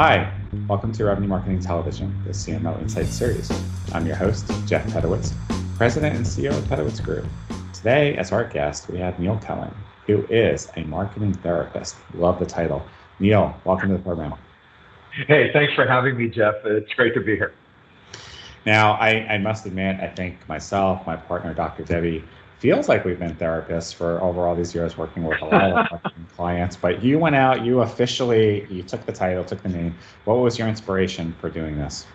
Hi, welcome to Revenue Marketing Television, the CMO Insights series. I'm your host, Jeff Pedowitz, President and CEO of Pedowitz Group. Today, as our guest, we have Neil Cohen, who is a marketing therapist. Love the title. Neil, welcome to the program. Hey, thanks for having me, Jeff. It's great to be here. Now, I, I must admit, I think myself, my partner, Dr. Debbie, feels like we've been therapists for over all these years working with a lot of clients but you went out you officially you took the title took the name. What was your inspiration for doing this?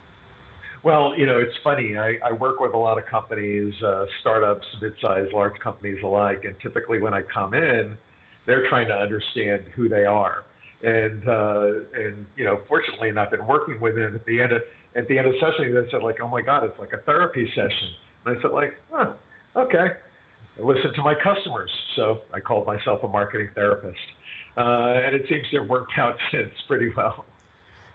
Well you know it's funny. I, I work with a lot of companies uh, startups mid-sized large companies alike and typically when i come in they're trying to understand who they are. And uh, and you know fortunately and i've been working with them at the end of at the end of the session they said like oh my god it's like a therapy session. And i said like huh okay listen to my customers. So I called myself a marketing therapist. Uh, and it seems to have worked out since pretty well.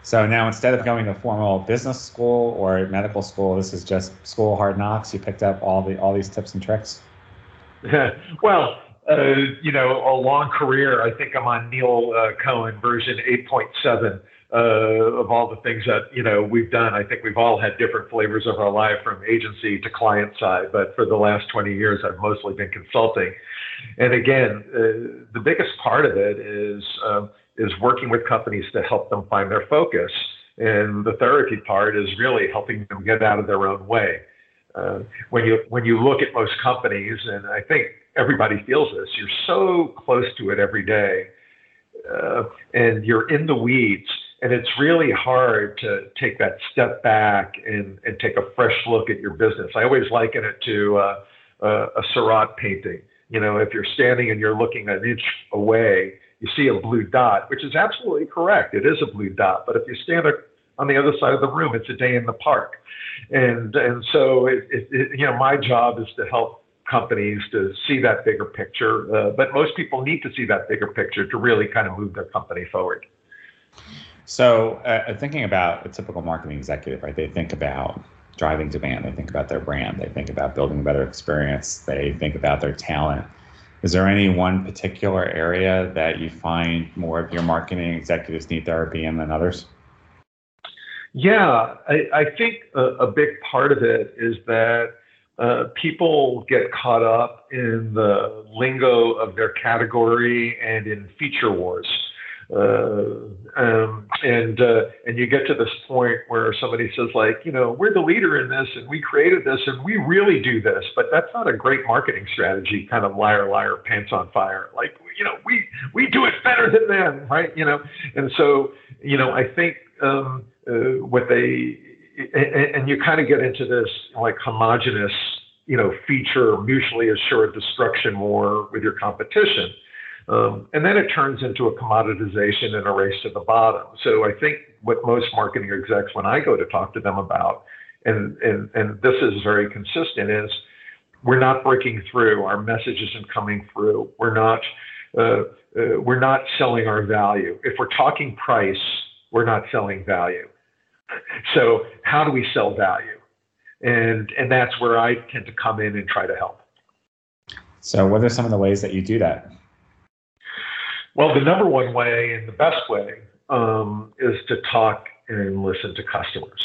So now instead of going to formal business school or medical school, this is just school hard knocks. You picked up all the all these tips and tricks. well, uh, you know, a long career. I think I'm on Neil uh, Cohen version 8.7 uh, of all the things that you know we've done. I think we've all had different flavors of our life, from agency to client side. But for the last 20 years, I've mostly been consulting. And again, uh, the biggest part of it is um, is working with companies to help them find their focus. And the therapy part is really helping them get out of their own way. Uh, when you when you look at most companies, and I think everybody feels this, you're so close to it every day, uh, and you're in the weeds and it's really hard to take that step back and, and take a fresh look at your business. I always liken it to uh, a Seurat painting. You know, if you're standing and you're looking an inch away, you see a blue dot, which is absolutely correct. It is a blue dot. But if you stand on the other side of the room, it's a day in the park. And and so it, it, it, you know, my job is to help companies to see that bigger picture. Uh, but most people need to see that bigger picture to really kind of move their company forward. So, uh, thinking about a typical marketing executive, right? They think about driving demand, they think about their brand, they think about building a better experience, they think about their talent. Is there any one particular area that you find more of your marketing executives need therapy in than others? Yeah, I, I think a, a, big part of it is that uh, people get caught up in the lingo of their category and in feature wars. Uh, um, and uh, and you get to this point where somebody says like, you know, we're the leader in this, and we created this, and we really do this, but that's not a great marketing strategy. Kind of liar, liar, pants on fire. Like, you know, we we do it better than them, right? You know, and so you know, I think um, uh, what they and, and you kind of get into this like homogenous, you know, feature mutually assured destruction war with your competition um, and then it turns into a commoditization and a race to the bottom. So I think what most marketing execs, when I go to talk to them about, and, and, and this is very consistent, is we're not breaking through. Our message isn't coming through. We're not, uh, uh, we're not selling our value. If we're talking price, we're not selling value. So how do we sell value? And, and that's where I tend to come in and try to help. So what are some of the ways that you do that? Well, the number one way and the best way um, is to talk and listen to customers.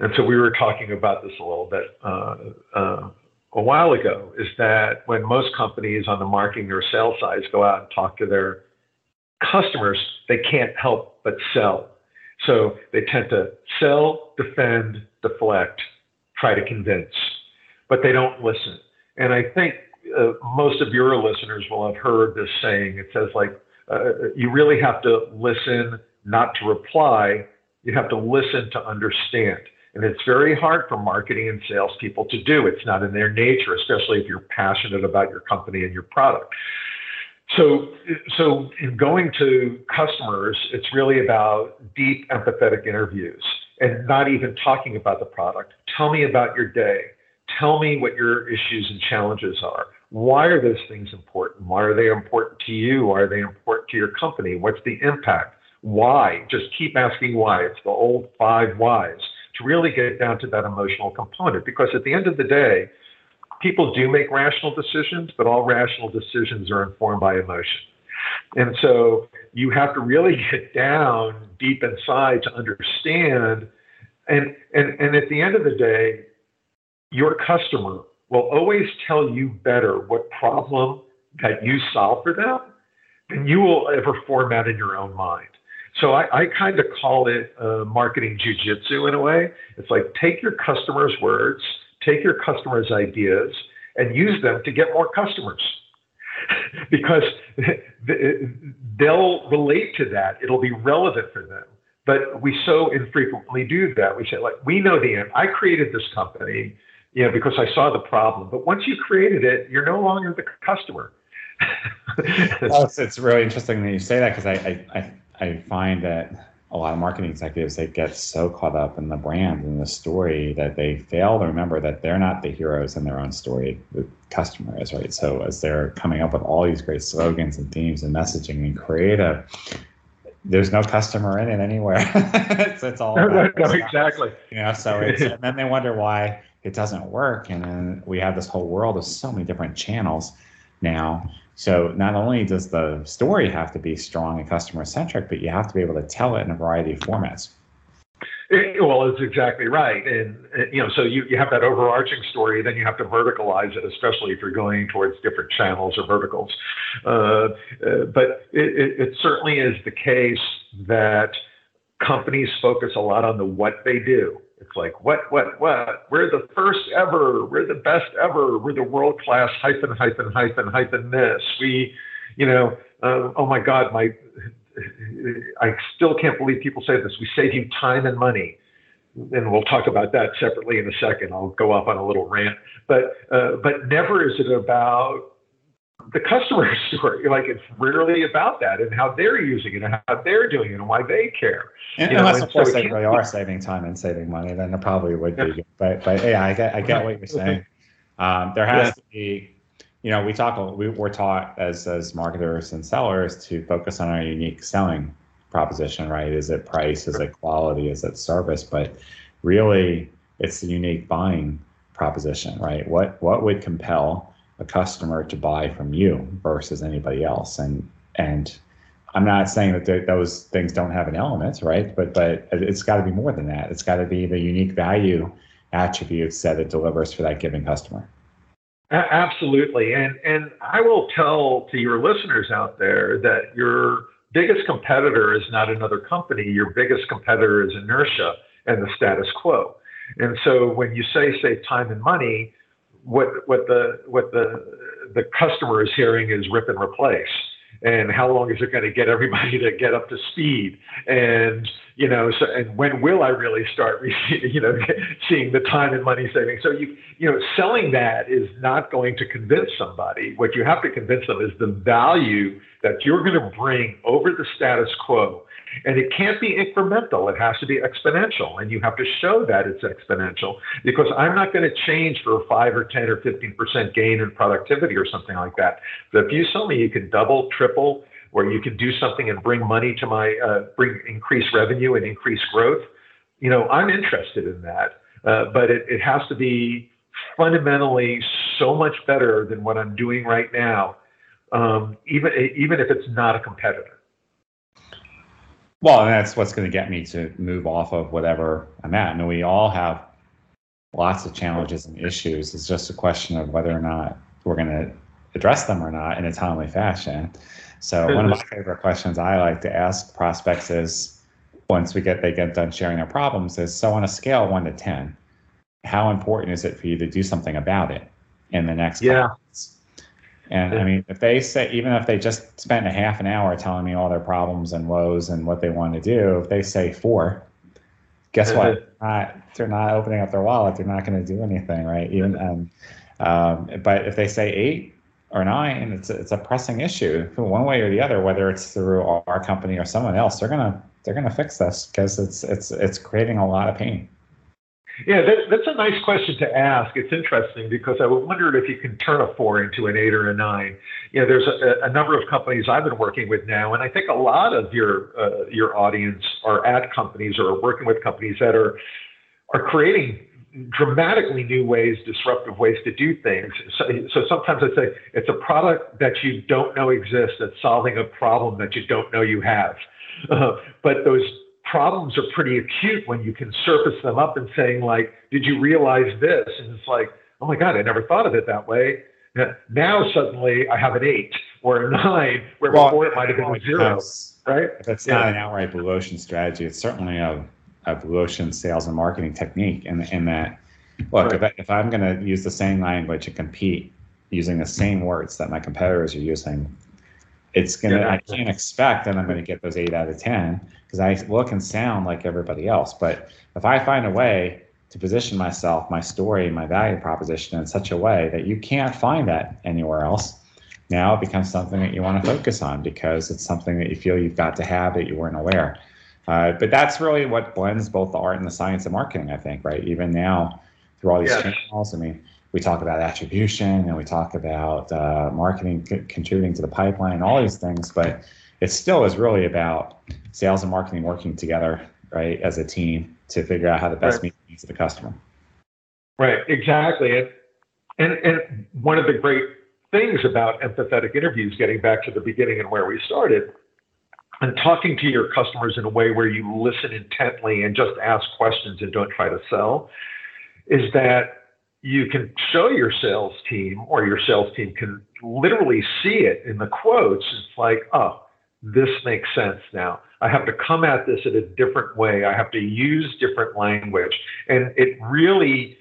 And so we were talking about this a little bit uh, uh, a while ago. Is that when most companies on the marketing or sales side go out and talk to their customers, they can't help but sell. So they tend to sell, defend, deflect, try to convince, but they don't listen. And I think uh, most of your listeners will have heard this saying. It says, like, uh, you really have to listen, not to reply. You have to listen to understand. And it's very hard for marketing and salespeople to do. It's not in their nature, especially if you're passionate about your company and your product. So, so in going to customers, it's really about deep, empathetic interviews and not even talking about the product. Tell me about your day. Tell me what your issues and challenges are. Why are those things important? Why are they important to you? Why are they important to your company? What's the impact? Why? Just keep asking why. It's the old five whys to really get down to that emotional component. Because at the end of the day, people do make rational decisions, but all rational decisions are informed by emotion. And so you have to really get down deep inside to understand. And, and, and at the end of the day, your customer will always tell you better what problem that you solve for them than you will ever format in your own mind. So I, I kind of call it uh, marketing jujitsu in a way. It's like take your customers' words, take your customers' ideas, and use them to get more customers. because they'll relate to that. It'll be relevant for them. But we so infrequently do that. We say, like, we know the end. I created this company, you know, because I saw the problem. But once you created it, you're no longer the customer. well, it's, it's really interesting that you say that because I, I, I find that a lot of marketing executives they get so caught up in the brand and the story that they fail to remember that they're not the heroes in their own story the customer is right so as they're coming up with all these great slogans and themes and messaging and creative there's no customer in it anywhere it's, it's all no, no, exactly you know so it's and then they wonder why it doesn't work and then we have this whole world of so many different channels now so not only does the story have to be strong and customer centric, but you have to be able to tell it in a variety of formats. Well, it's exactly right, and you know, so you, you have that overarching story, then you have to verticalize it, especially if you're going towards different channels or verticals. Uh, uh, but it, it, it certainly is the case that companies focus a lot on the what they do it's like, what, what, what? We're the first ever. We're the best ever. We're the world class hyphen, hyphen, hyphen, hyphen this. We, you know, uh, oh my God, my, I still can't believe people say this. We save you time and money. And we'll talk about that separately in a second. I'll go off on a little rant, but uh, but never is it about the customer story. Like it's rarely about that and how they're using it and how they're doing it and why they care. And, you unless, know, of course, so they really are saving time and saving money, then it probably would be. Yeah. But but yeah, I get I get what you're saying. Um, there has yeah. to be, you know, we talk we, we're taught as as marketers and sellers to focus on our unique selling proposition, right? Is it price? Is it quality? Is it service? But really, it's the unique buying proposition, right? What what would compel a customer to buy from you versus anybody else. And and I'm not saying that those things don't have an element, right? But but it's got to be more than that. It's got to be the unique value attributes that it delivers for that given customer. Absolutely, and and I will tell to your listeners out there that your biggest competitor is not another company. Your biggest competitor is inertia and the status quo. And so when you say save time and money, what what the what the the customer is hearing is rip and replace. And how long is it going to get everybody to get up to speed? And you know so and when will i really start you know seeing the time and money saving so you you know selling that is not going to convince somebody what you have to convince them is the value that you're going to bring over the status quo and it can't be incremental, it has to be exponential. And you have to show that it's exponential because I'm not going to change for a 5 or 10 or 15% gain in productivity or something like that. But if you sell me you can double, triple, or you can do something and bring money to my, uh, bring increase revenue and increase growth, you know, I'm interested in that. Uh, but it, it has to be fundamentally so much better than what I'm doing right now, um, even even if it's not a competitor. Well, and that's what's going to get me to move off of whatever I'm at. And we all have lots of challenges and issues. It's just a question of whether or not we're going to address them or not in a timely fashion. So one of my favorite questions I like to ask prospects is once we get they get done sharing their problems is so on a scale one to ten, how important is it for you to do something about it in the next yeah. And I mean, if they say, even if they just spent a half an hour telling me all their problems and woes and what they want to do, if they say four, guess what? Not, they're not opening up their wallet. They're not going to do anything, right? Even um, um, but if they say eight or nine, it's a, it's a pressing issue, one way or the other. Whether it's through our company or someone else, they're gonna they're gonna fix this because it's it's it's creating a lot of pain. Yeah, that, that's a nice question to ask. It's interesting because I wondered if you can turn a four into an eight or a nine. You know, there's a, a number of companies I've been working with now, and I think a lot of your uh, your audience are at companies or are working with companies that are are creating dramatically new ways, disruptive ways to do things. So, so sometimes I say it's a product that you don't know exists that's solving a problem that you don't know you have. Uh, but those problems are pretty acute when you can surface them up and saying like, did you realize this? And it's like, oh my God, I never thought of it that way. Now suddenly I have an eight or a nine, where well, before it might have been a zero. Right? That's yeah. not an outright blue ocean strategy, it's certainly a, a blue ocean sales and marketing technique. In, in that, look, right. if, I, if I'm going to use the same language and compete using the same words that my competitors are using, it's gonna. Yeah. I can't expect that I'm going to get those eight out of ten because I look and sound like everybody else. But if I find a way to position myself, my story, my value proposition in such a way that you can't find that anywhere else, now it becomes something that you want to focus on because it's something that you feel you've got to have that you weren't aware. Uh, but that's really what blends both the art and the science of marketing, I think, right? Even now, through all these yes. channels, I mean, we talk about attribution and we talk about uh, marketing c- contributing to the pipeline, all these things, but it still is really about sales and marketing working together, right, as a team to figure out how to best right. meet the needs of the customer. Right, exactly. And, and, and one of the great things about empathetic interviews, getting back to the beginning and where we started, and talking to your customers in a way where you listen intently and just ask questions and don't try to sell, is that you can show your sales team or your sales team can literally see it in the quotes. It's like, oh, this makes sense now. I have to come at this in a different way. I have to use different language. And it really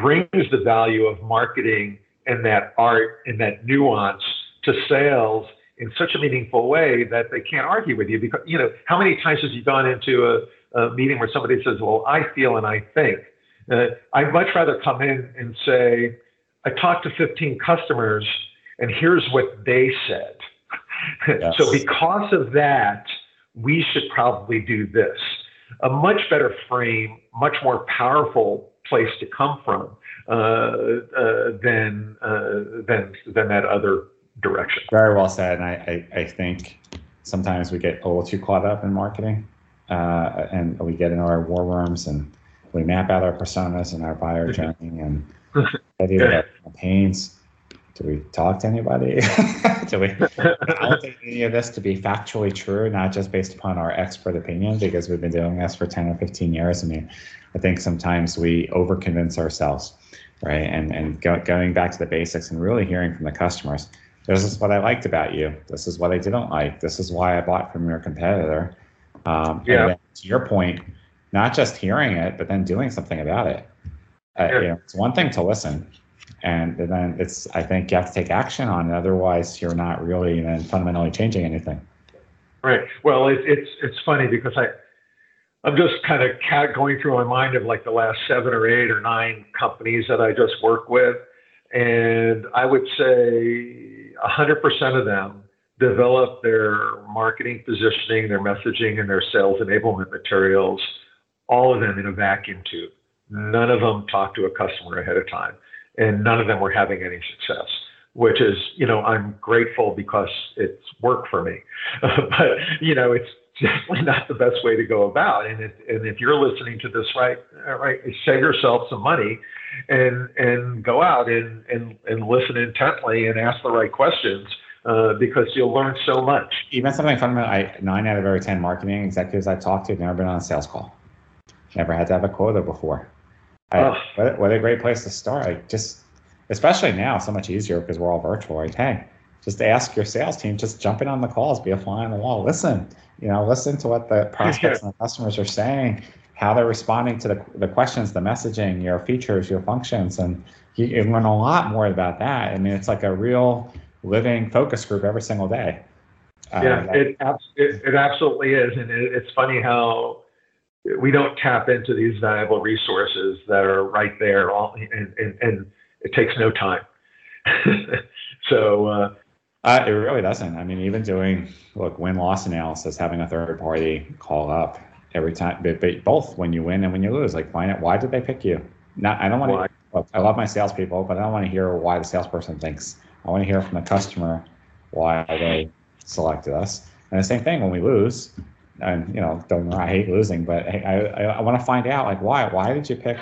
brings the value of marketing and that art and that nuance to sales in such a meaningful way that they can't argue with you. Because, you know, how many times have you gone into a, a meeting where somebody says, well, I feel and I think? Uh, I'd much rather come in and say, I talked to 15 customers and here's what they said. Yes. so because of that, we should probably do this. A much better frame, much more powerful place to come from uh, uh, than, uh, than, than that other direction. Very well said. And I, I, I, think sometimes we get a little too caught up in marketing uh, and we get in our war rooms and we map out our personas and our buyer journey and study our campaigns do we talk to anybody? do we validate any of this to be factually true, not just based upon our expert opinion, because we've been doing this for 10 or 15 years? I mean, I think sometimes we overconvince ourselves, right? And, and go, going back to the basics and really hearing from the customers. This is what I liked about you. This is what I didn't like. This is why I bought from your competitor. Um, yeah. to your point, not just hearing it, but then doing something about it. Uh, yeah. you know, it's one thing to listen, and then it's I think you have to take action on it. Otherwise, you're not really then fundamentally changing anything. Right. Well, it, it's it's funny because I I'm just kind of going through my mind of like the last seven or eight or nine companies that I just work with, and I would say 100% of them develop their marketing positioning, their messaging, and their sales enablement materials, all of them in a vacuum tube. None of them talk to a customer ahead of time and none of them were having any success which is you know i'm grateful because it's work for me but you know it's definitely not the best way to go about and if, and if you're listening to this right right save yourself some money and and go out and and, and listen intently and ask the right questions uh, because you'll learn so much. Even something fundamental. I nine out of every ten marketing executives I've talked to have never been on a sales call. Never had to have a quota before. I, what, what a great place to start. Like just, especially now, so much easier because we're all virtual. Right? Hey, just ask your sales team. Just jump in on the calls. Be a fly on the wall. Listen. You know, listen to what the prospects and the customers are saying, how they're responding to the, the questions, the messaging, your features, your functions, and you, you learn a lot more about that. I mean, it's like a real living focus group every single day. Uh, yeah, that, it, it, it absolutely is, and it, it's funny how we don't tap into these valuable resources that are right there, all, and, and, and it takes no time. so, uh, uh, it really doesn't. I mean, even doing look win loss analysis, having a third party call up every time, but, but, both when you win and when you lose, like find out why did they pick you. Not, I don't want to. Look, I love my salespeople, but I don't want to hear why the salesperson thinks. I want to hear from the customer why they selected us. And the same thing when we lose, and you know, don't I hate losing, but I, I, I want to find out like why why did you pick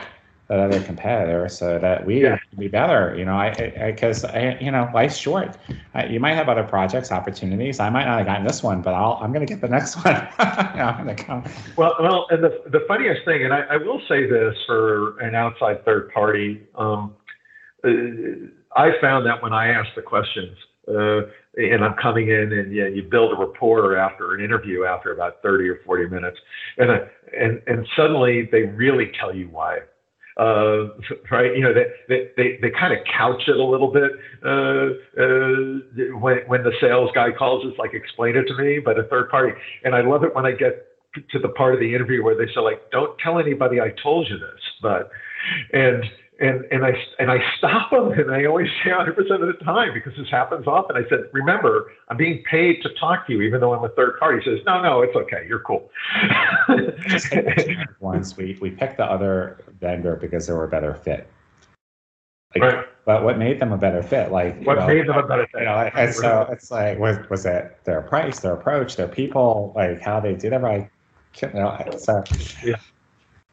that other competitor so that we yeah. can be better. You know, I because I, I, you know life's short. I, you might have other projects, opportunities. I might not have gotten this one, but I'll, I'm going to get the next one. you know, I'm going to come. Well, well, and the the funniest thing, and I, I will say this for an outside third party, um, uh, I found that when I ask the questions. Uh, and I'm coming in and you, know, you build a rapport after an interview after about 30 or 40 minutes. And, uh, and, and suddenly they really tell you why uh, right? You know, they, they, they, they kind of couch it a little bit uh, uh, when, when the sales guy calls us, like, explain it to me, but a third party. And I love it when I get to the part of the interview where they say, like, don't tell anybody I told you this, but, and, and and I and I stop them, and I always say 100 percent of the time because this happens often. I said, "Remember, I'm being paid to talk to you, even though I'm a third party." He says, "No, no, it's okay. You're cool." Once we we picked the other vendor because they were a better fit. Like, right. But what made them a better fit? Like what know, made them a better fit? You know, and so it's like was was it their price, their approach, their people, like how they did it? Like, you know, so yeah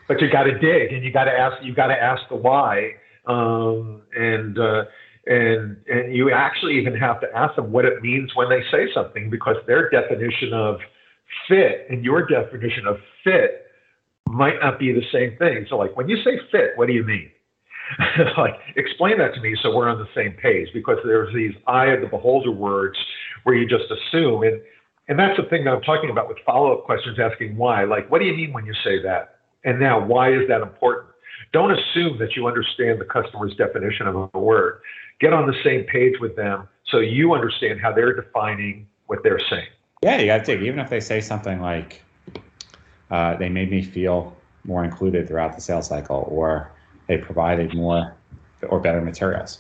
but you got to dig and you got to ask you got to ask the why um, and uh, and and you actually even have to ask them what it means when they say something because their definition of fit and your definition of fit might not be the same thing. So like when you say fit what do you mean? Like explain that to me so we're on the same page because there's these eye of the beholder words where you just assume and and that's the thing that I'm talking about with follow-up questions asking why. Like what do you mean when you say that and now, why is that important? Don't assume that you understand the customer's definition of a word. Get on the same page with them so you understand how they're defining what they're saying. Yeah, you got to dig. Even if they say something like, uh, they made me feel more included throughout the sales cycle, or they provided more or better materials.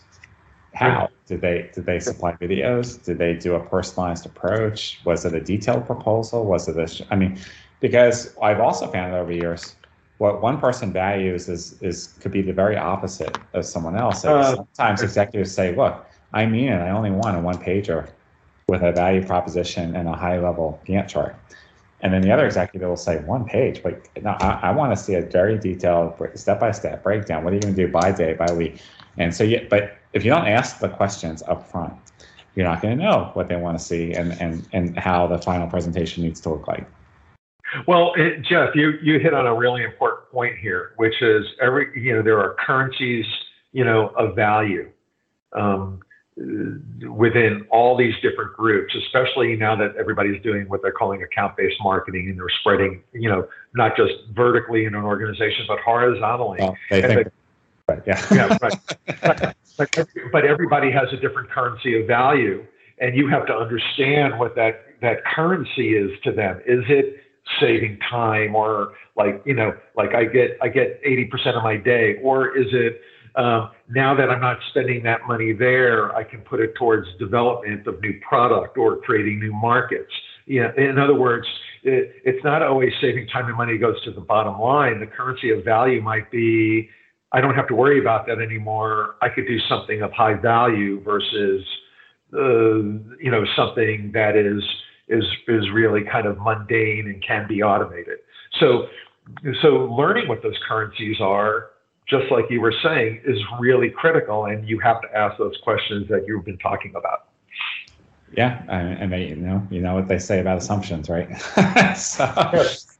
How did they did they supply videos? Did they do a personalized approach? Was it a detailed proposal? Was it a? I mean, because I've also found over years what one person values is is could be the very opposite of someone else. Uh, sometimes executives say, "Look, I mean it. I only want a one pager with a value proposition and a high level Gantt chart." And then the other executive will say, "One page, but no, I, I want to see a very detailed step by step breakdown. What are you going to do by day, by week?" And so, you, but if you don't ask the questions up front, you're not going to know what they want to see and and and how the final presentation needs to look like. Well, it, Jeff, you, you hit on a really important point here, which is every, you know, there are currencies, you know, of value um, within all these different groups, especially now that everybody's doing what they're calling account-based marketing and they're spreading, you know, not just vertically in an organization, but horizontally. Well, the, yeah. yeah, right. but, but, but everybody has a different currency of value and you have to understand what that, that currency is to them. Is it, saving time or like you know like i get i get 80% of my day. Or is it um, now that i'm not spending that money there i can put it towards development of new product or creating new markets. Know, in other words it, it's not always saving time and money goes to the bottom line. The currency of value might be i don't have to worry about that anymore. I could do something of high value versus uh, you know something that is is is really kind of mundane and can be automated. So so learning what those currencies are, just like you were saying, is really critical, and you have to ask those questions that you've been talking about. Yeah, and they, you know, you know what they say about assumptions, right? so,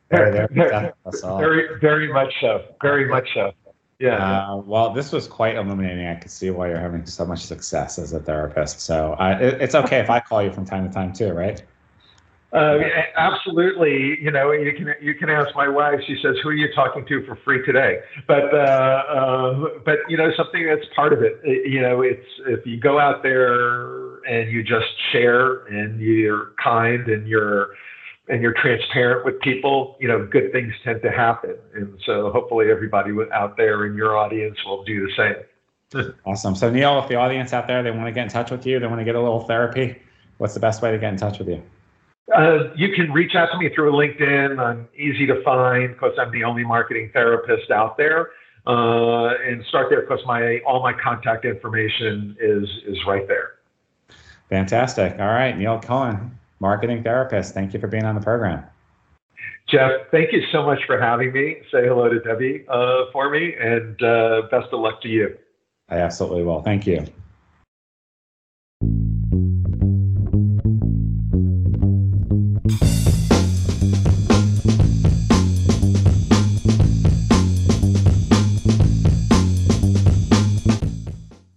very, very, very much so. Very much so. Yeah. Uh, well, this was quite illuminating. I could see why you're having so much success as a therapist. So uh, it, it's okay if I call you from time to time too, right? Uh, absolutely. You know, you can you can ask my wife. She says, "Who are you talking to for free today?" But uh, uh, but you know, something that's part of it. You know, it's if you go out there and you just share and you're kind and you're and you're transparent with people, you know, good things tend to happen. And so, hopefully, everybody out there in your audience will do the same. awesome. So, Neil, if the audience out there they want to get in touch with you, they want to get a little therapy, what's the best way to get in touch with you? Uh, you can reach out to me through LinkedIn. I'm easy to find because I'm the only marketing therapist out there. Uh, and start there because my all my contact information is is right there. Fantastic. All right, Neil Cohen, marketing therapist. Thank you for being on the program. Jeff, thank you so much for having me. Say hello to Debbie uh, for me, and uh, best of luck to you. I absolutely will. Thank you.